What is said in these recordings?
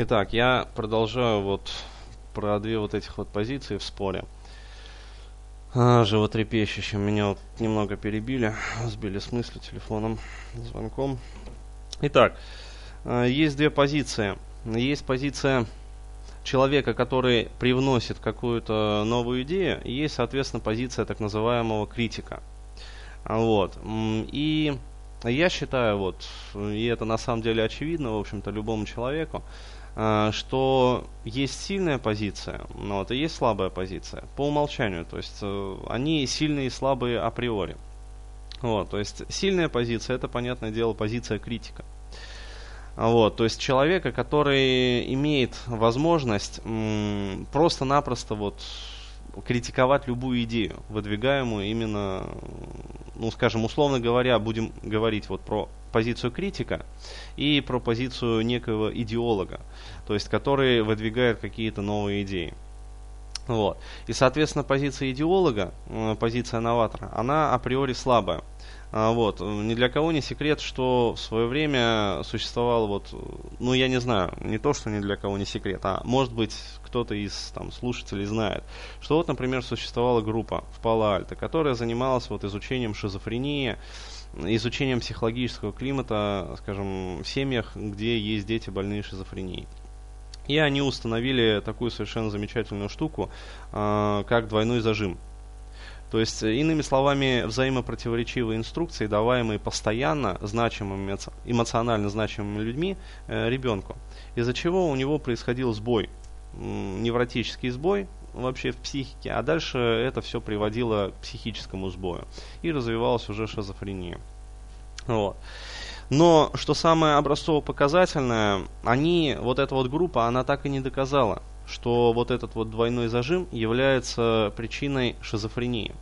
Итак, я продолжаю вот про две вот этих вот позиции в споре. А, животрепещущим. Меня вот немного перебили, сбили с мысли телефоном, звонком. Итак, а, есть две позиции. Есть позиция человека, который привносит какую-то новую идею, и есть, соответственно, позиция так называемого критика. Вот. И я считаю, вот, и это на самом деле очевидно, в общем-то, любому человеку, а, что есть сильная позиция, ну, вот, и есть слабая позиция по умолчанию. То есть э, они сильные и слабые априори. Вот, то есть сильная позиция это, понятное дело, позиция критика. Вот, то есть человека, который имеет возможность просто-напросто вот критиковать любую идею, выдвигаемую именно, ну, скажем, условно говоря, будем говорить вот про позицию критика и про позицию некого идеолога, то есть который выдвигает какие-то новые идеи. Вот. И, соответственно, позиция идеолога, э, позиция новатора, она априори слабая. А, вот. Ни для кого не секрет, что в свое время существовал вот, ну я не знаю, не то, что ни для кого не секрет, а может быть кто-то из там, слушателей знает, что вот, например, существовала группа в Пало-Альто, которая занималась вот изучением шизофрении, изучением психологического климата, скажем, в семьях, где есть дети больные шизофренией. И они установили такую совершенно замечательную штуку, э, как двойной зажим. То есть, иными словами, взаимопротиворечивые инструкции, даваемые постоянно значимыми, эмоционально значимыми людьми э, ребенку, из-за чего у него происходил сбой, невротический сбой вообще в психике, а дальше это все приводило к психическому сбою и развивалась уже шизофрения. Вот. Но, что самое образцово-показательное, они, вот эта вот группа, она так и не доказала, что вот этот вот двойной зажим является причиной шизофрении.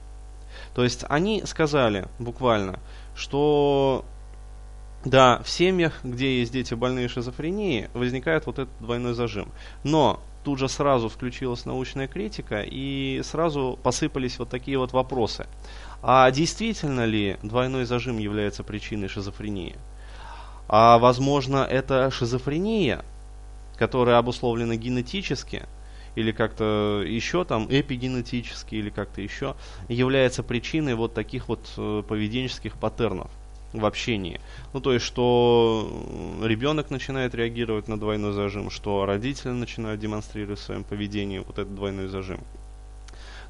То есть они сказали буквально, что да, в семьях, где есть дети больные шизофренией, возникает вот этот двойной зажим. Но тут же сразу включилась научная критика и сразу посыпались вот такие вот вопросы. А действительно ли двойной зажим является причиной шизофрении? А возможно это шизофрения, которая обусловлена генетически, или как-то еще там эпигенетически, или как-то еще, является причиной вот таких вот э, поведенческих паттернов в общении. Ну, то есть, что ребенок начинает реагировать на двойной зажим, что родители начинают демонстрировать в своем поведении вот этот двойной зажим.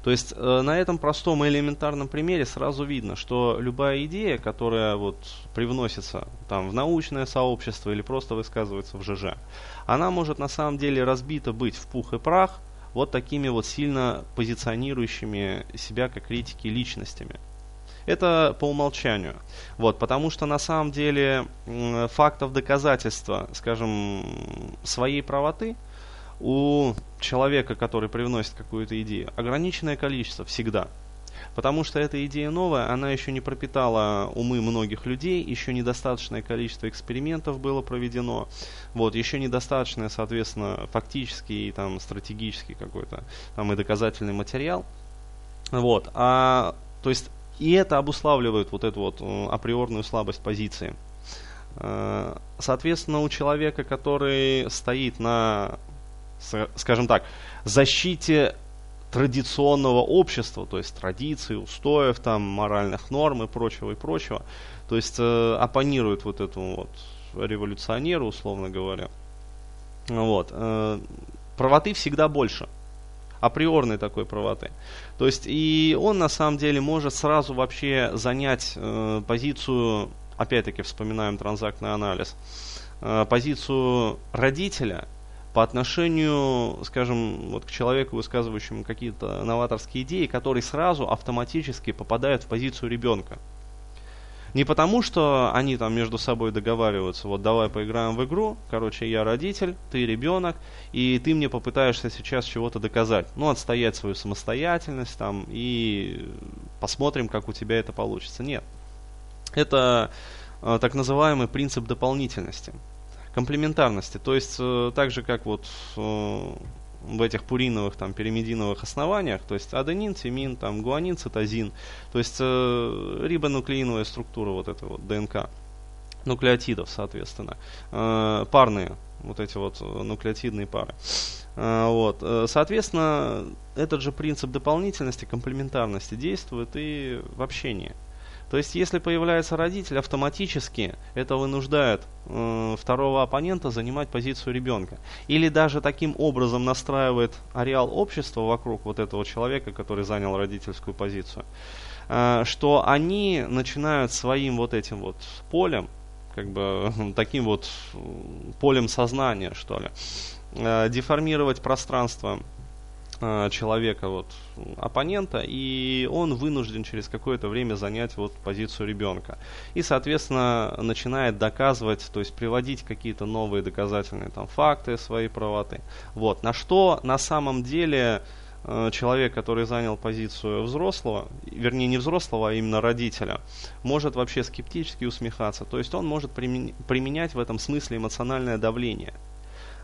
То есть э, на этом простом и элементарном примере сразу видно, что любая идея, которая вот привносится там в научное сообщество или просто высказывается в ЖЖ, она может на самом деле разбита быть в пух и прах вот такими вот сильно позиционирующими себя как критики личностями. Это по умолчанию. Вот, потому что на самом деле фактов доказательства, скажем, своей правоты – у человека, который привносит какую-то идею, ограниченное количество всегда. Потому что эта идея новая, она еще не пропитала умы многих людей, еще недостаточное количество экспериментов было проведено, вот, еще недостаточное, соответственно, фактический и там стратегический какой-то там и доказательный материал. Вот, а, то есть, и это обуславливает вот эту вот э, априорную слабость позиции. Э, соответственно, у человека, который стоит на скажем так, защите традиционного общества, то есть традиций, устоев, там, моральных норм и прочего, и прочего. То есть э, оппонирует вот этому вот революционеру, условно говоря. Вот. Э, правоты всегда больше. Априорной такой правоты. То есть и он на самом деле может сразу вообще занять э, позицию, опять-таки вспоминаем транзактный анализ, э, позицию родителя – по отношению, скажем, вот к человеку, высказывающему какие-то новаторские идеи, который сразу автоматически попадает в позицию ребенка. Не потому, что они там между собой договариваются, вот давай поиграем в игру, короче, я родитель, ты ребенок, и ты мне попытаешься сейчас чего-то доказать. Ну, отстоять свою самостоятельность там, и посмотрим, как у тебя это получится. Нет. Это э, так называемый принцип дополнительности комплементарности. То есть, э, так же, как вот э, в этих пуриновых, там, пиримидиновых основаниях, то есть аденин, тимин, там, гуанин, цитозин, то есть э, рибонуклеиновая структура вот этого вот ДНК, нуклеотидов, соответственно, э, парные вот эти вот нуклеотидные пары. А, вот. Соответственно, этот же принцип дополнительности, комплементарности действует и в общении. То есть, если появляется родитель, автоматически это вынуждает э, второго оппонента занимать позицию ребенка. Или даже таким образом настраивает ареал общества вокруг вот этого человека, который занял родительскую позицию, э, что они начинают своим вот этим вот полем, как бы таким вот полем сознания, что ли, э, деформировать пространство Э, человека, вот, оппонента, и он вынужден через какое-то время занять вот позицию ребенка. И, соответственно, начинает доказывать, то есть приводить какие-то новые доказательные там факты своей правоты. Вот. На что на самом деле э, человек, который занял позицию взрослого, вернее не взрослого, а именно родителя, может вообще скептически усмехаться. То есть он может применять в этом смысле эмоциональное давление.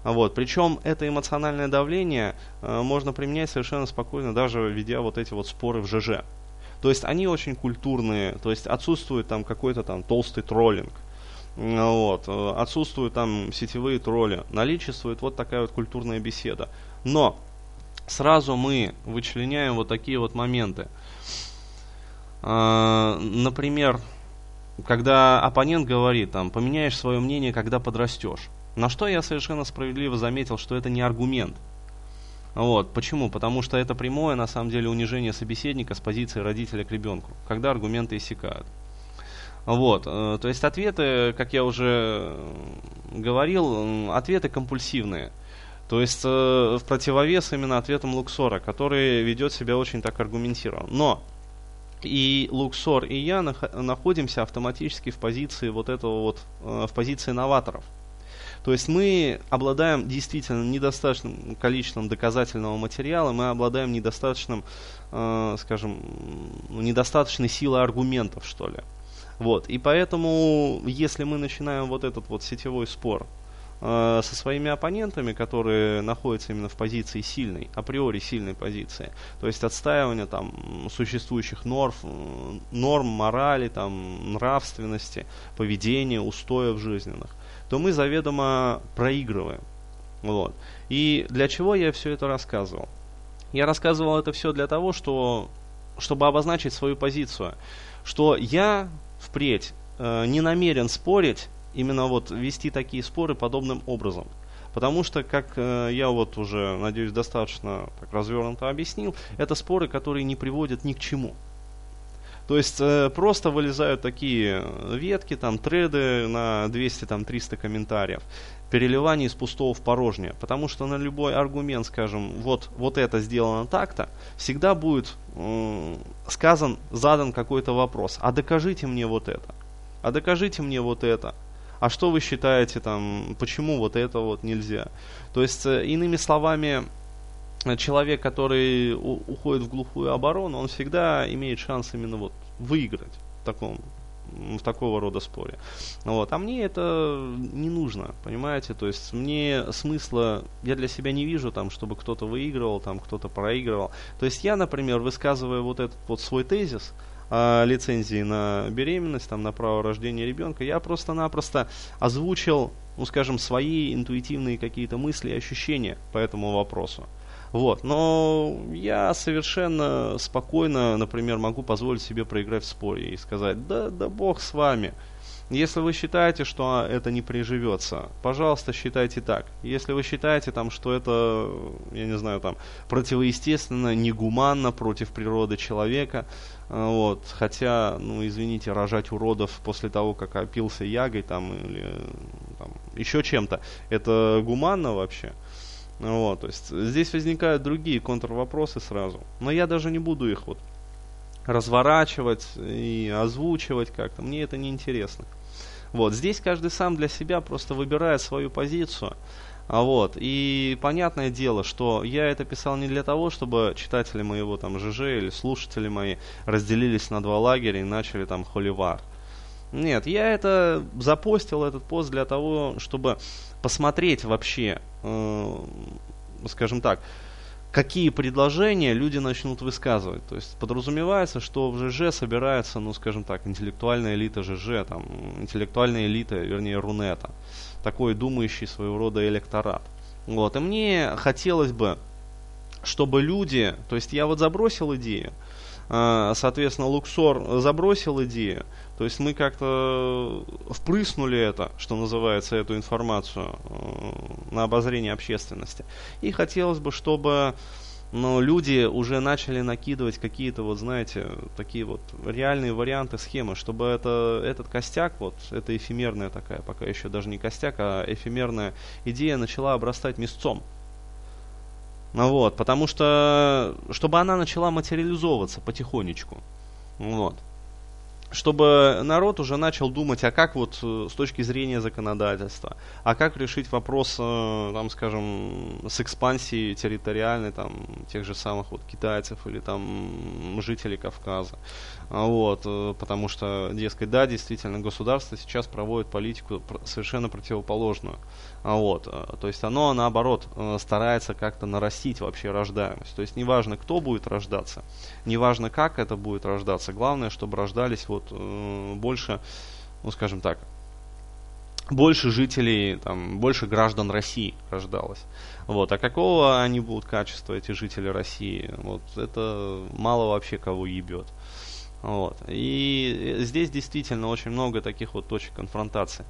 Вот. Причем это эмоциональное давление э, можно применять совершенно спокойно, даже ведя вот эти вот споры в ЖЖ. То есть они очень культурные, то есть отсутствует там какой-то там толстый троллинг. Вот. Э, отсутствуют там сетевые тролли. Наличествует вот такая вот культурная беседа. Но сразу мы вычленяем вот такие вот моменты. Э, например, когда оппонент говорит, там, поменяешь свое мнение, когда подрастешь. На что я совершенно справедливо заметил, что это не аргумент. Вот. Почему? Потому что это прямое, на самом деле, унижение собеседника с позиции родителя к ребенку, когда аргументы иссякают. Вот. Э, то есть ответы, как я уже говорил, ответы компульсивные. То есть э, в противовес именно ответам Луксора, который ведет себя очень так аргументированно. Но и Луксор, и я находимся автоматически в позиции вот этого вот, э, в позиции новаторов. То есть мы обладаем действительно недостаточным количеством доказательного материала, мы обладаем недостаточным, э, скажем, недостаточной силой аргументов, что ли. Вот. И поэтому, если мы начинаем вот этот вот сетевой спор э, со своими оппонентами, которые находятся именно в позиции сильной, априори сильной позиции, то есть отстаивания там существующих норм, норм морали, там, нравственности, поведения, устоев жизненных, то мы заведомо проигрываем. Вот. И для чего я все это рассказывал? Я рассказывал это все для того, что, чтобы обозначить свою позицию, что я впредь э, не намерен спорить, именно вот вести такие споры подобным образом. Потому что, как э, я вот уже, надеюсь, достаточно так развернуто объяснил, это споры, которые не приводят ни к чему. То есть э, просто вылезают такие ветки, там треды на 200-300 комментариев, переливание из пустого в порожнее. Потому что на любой аргумент, скажем, вот, вот это сделано так-то, всегда будет э, сказан, задан какой-то вопрос. А докажите мне вот это. А докажите мне вот это. А что вы считаете там, почему вот это вот нельзя? То есть, э, иными словами, человек, который уходит в глухую оборону, он всегда имеет шанс именно вот выиграть в таком в такого рода споре. Вот. А мне это не нужно, понимаете? То есть мне смысла, я для себя не вижу, там, чтобы кто-то выигрывал, там, кто-то проигрывал. То есть я, например, высказывая вот этот вот свой тезис, лицензии на беременность, там, на право рождения ребенка, я просто-напросто озвучил, ну, скажем, свои интуитивные какие-то мысли и ощущения по этому вопросу. Вот. Но я совершенно спокойно, например, могу позволить себе проиграть в споре и сказать, да, да бог с вами. Если вы считаете, что это не приживется, пожалуйста, считайте так. Если вы считаете, там, что это, я не знаю, там, противоестественно, негуманно против природы человека, э, вот, хотя, ну, извините, рожать уродов после того, как опился ягой, там, или там, еще чем-то, это гуманно вообще? Вот, то есть здесь возникают другие контрвопросы сразу. Но я даже не буду их вот разворачивать и озвучивать как-то. Мне это не интересно. Вот, здесь каждый сам для себя просто выбирает свою позицию. А вот, и понятное дело, что я это писал не для того, чтобы читатели моего там ЖЖ или слушатели мои разделились на два лагеря и начали там холивар. Нет, я это запостил этот пост для того, чтобы посмотреть вообще, э, скажем так, какие предложения люди начнут высказывать. То есть подразумевается, что в ЖЖ собирается, ну скажем так, интеллектуальная элита ЖЖ, там, интеллектуальная элита, вернее, Рунета. Такой думающий своего рода электорат. Вот. И мне хотелось бы, чтобы люди, то есть я вот забросил идею, а, соответственно, Луксор забросил идею, то есть мы как-то впрыснули это, что называется, эту информацию э, на обозрение общественности. И хотелось бы, чтобы но ну, люди уже начали накидывать какие-то, вот знаете, такие вот реальные варианты схемы, чтобы это, этот костяк, вот эта эфемерная такая, пока еще даже не костяк, а эфемерная идея начала обрастать мясцом. Ну вот, потому что, чтобы она начала материализовываться потихонечку. Вот чтобы народ уже начал думать, а как вот э, с точки зрения законодательства, а как решить вопрос, э, там, скажем, с экспансией территориальной, там, тех же самых вот китайцев или там жителей Кавказа. А вот, э, потому что, дескать, да, действительно, государство сейчас проводит политику совершенно противоположную. А вот, то есть оно, наоборот, старается как-то нарастить вообще рождаемость. То есть неважно, кто будет рождаться, неважно, как это будет рождаться, главное, чтобы рождались вот больше, ну скажем так, больше жителей, там, больше граждан России рождалось. Вот. А какого они будут качества, эти жители России? Вот это мало вообще кого ебет. Вот. И здесь действительно очень много таких вот точек конфронтации.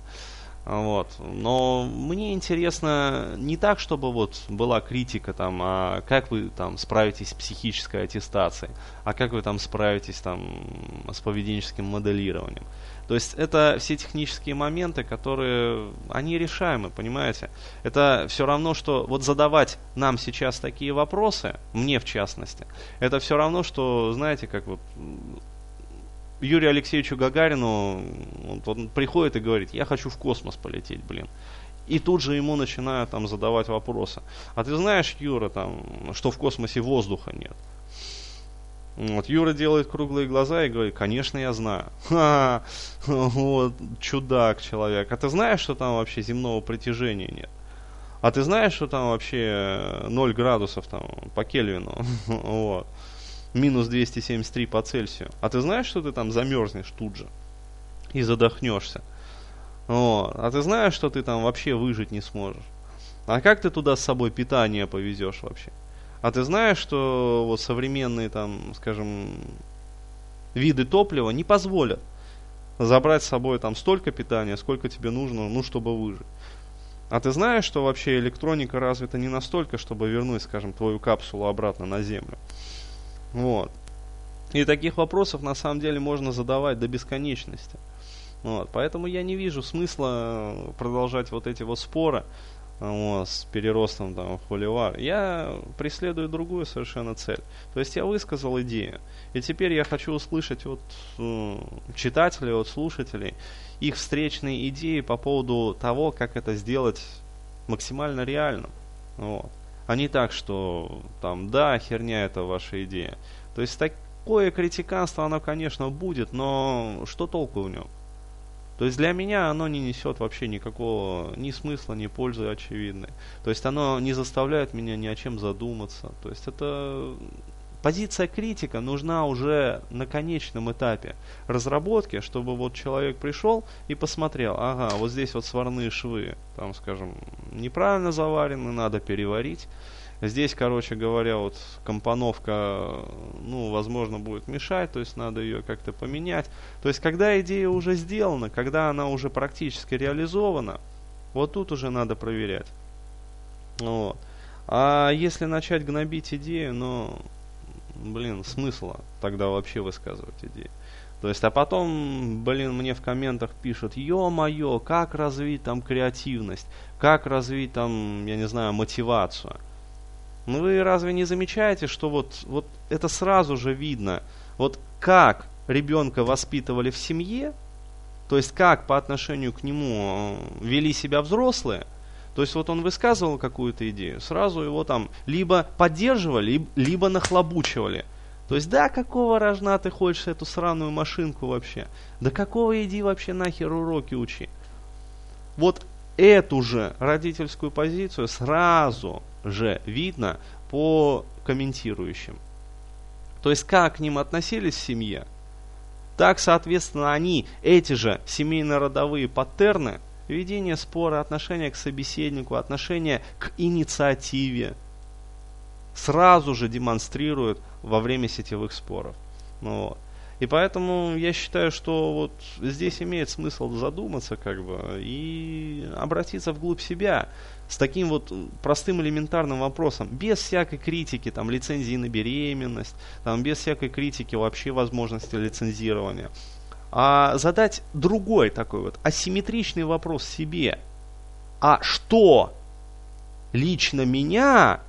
Вот. Но мне интересно не так, чтобы вот была критика там, а как вы там справитесь с психической аттестацией, а как вы там справитесь там с поведенческим моделированием. То есть это все технические моменты, которые, они решаемы, понимаете? Это все равно, что вот задавать нам сейчас такие вопросы, мне в частности, это все равно, что, знаете, как вот Юрию Алексеевичу Гагарину, он, он приходит и говорит, я хочу в космос полететь, блин. И тут же ему начинают там задавать вопросы. А ты знаешь, Юра, там, что в космосе воздуха нет? Вот, Юра делает круглые глаза и говорит, конечно, я знаю. Ха, вот, чудак человек. А ты знаешь, что там вообще земного притяжения нет? А ты знаешь, что там вообще 0 градусов там по Кельвину? Вот минус 273 по Цельсию. А ты знаешь, что ты там замерзнешь тут же и задохнешься? Вот. А ты знаешь, что ты там вообще выжить не сможешь? А как ты туда с собой питание повезешь вообще? А ты знаешь, что вот современные там, скажем, виды топлива не позволят забрать с собой там столько питания, сколько тебе нужно, ну, чтобы выжить. А ты знаешь, что вообще электроника развита не настолько, чтобы вернуть, скажем, твою капсулу обратно на Землю? Вот. И таких вопросов на самом деле можно задавать до бесконечности. Вот. Поэтому я не вижу смысла продолжать вот эти вот споры вот, с переростом там, в холивар. Я преследую другую совершенно цель. То есть я высказал идею. И теперь я хочу услышать от э, читателей, от слушателей их встречные идеи по поводу того, как это сделать максимально реально. Вот а не так, что там, да, херня это ваша идея. То есть такое критиканство, оно, конечно, будет, но что толку в нем? То есть для меня оно не несет вообще никакого ни смысла, ни пользы очевидной. То есть оно не заставляет меня ни о чем задуматься. То есть это позиция критика нужна уже на конечном этапе разработки, чтобы вот человек пришел и посмотрел, ага, вот здесь вот сварные швы, там, скажем, неправильно заварены, надо переварить. Здесь, короче говоря, вот компоновка, ну, возможно, будет мешать, то есть надо ее как-то поменять. То есть, когда идея уже сделана, когда она уже практически реализована, вот тут уже надо проверять. Вот. А если начать гнобить идею, ну, блин, смысла тогда вообще высказывать идеи. То есть, а потом, блин, мне в комментах пишут, ё-моё, как развить там креативность, как развить там, я не знаю, мотивацию. Ну вы разве не замечаете, что вот, вот это сразу же видно, вот как ребенка воспитывали в семье, то есть как по отношению к нему э, вели себя взрослые, то есть вот он высказывал какую-то идею, сразу его там либо поддерживали, либо нахлобучивали. То есть, да, какого рожна ты хочешь эту сраную машинку вообще? Да какого иди вообще нахер уроки учи? Вот эту же родительскую позицию сразу же видно по комментирующим. То есть как к ним относились в семье, так, соответственно, они, эти же семейно-родовые паттерны, ведение спора, отношение к собеседнику, отношение к инициативе, сразу же демонстрируют во время сетевых споров. Ну, вот. И поэтому я считаю, что вот здесь имеет смысл задуматься как бы и обратиться вглубь себя с таким вот простым элементарным вопросом, без всякой критики, там, лицензии на беременность, там, без всякой критики вообще возможности лицензирования, а задать другой такой вот асимметричный вопрос себе. А что лично меня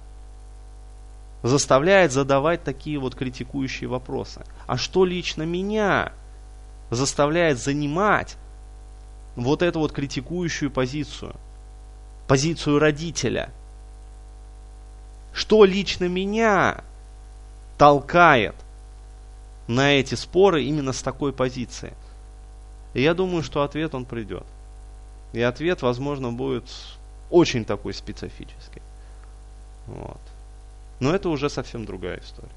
заставляет задавать такие вот критикующие вопросы? А что лично меня заставляет занимать вот эту вот критикующую позицию? Позицию родителя? Что лично меня толкает на эти споры именно с такой позиции? И я думаю, что ответ он придет. И ответ, возможно, будет очень такой специфический. Вот. Но это уже совсем другая история.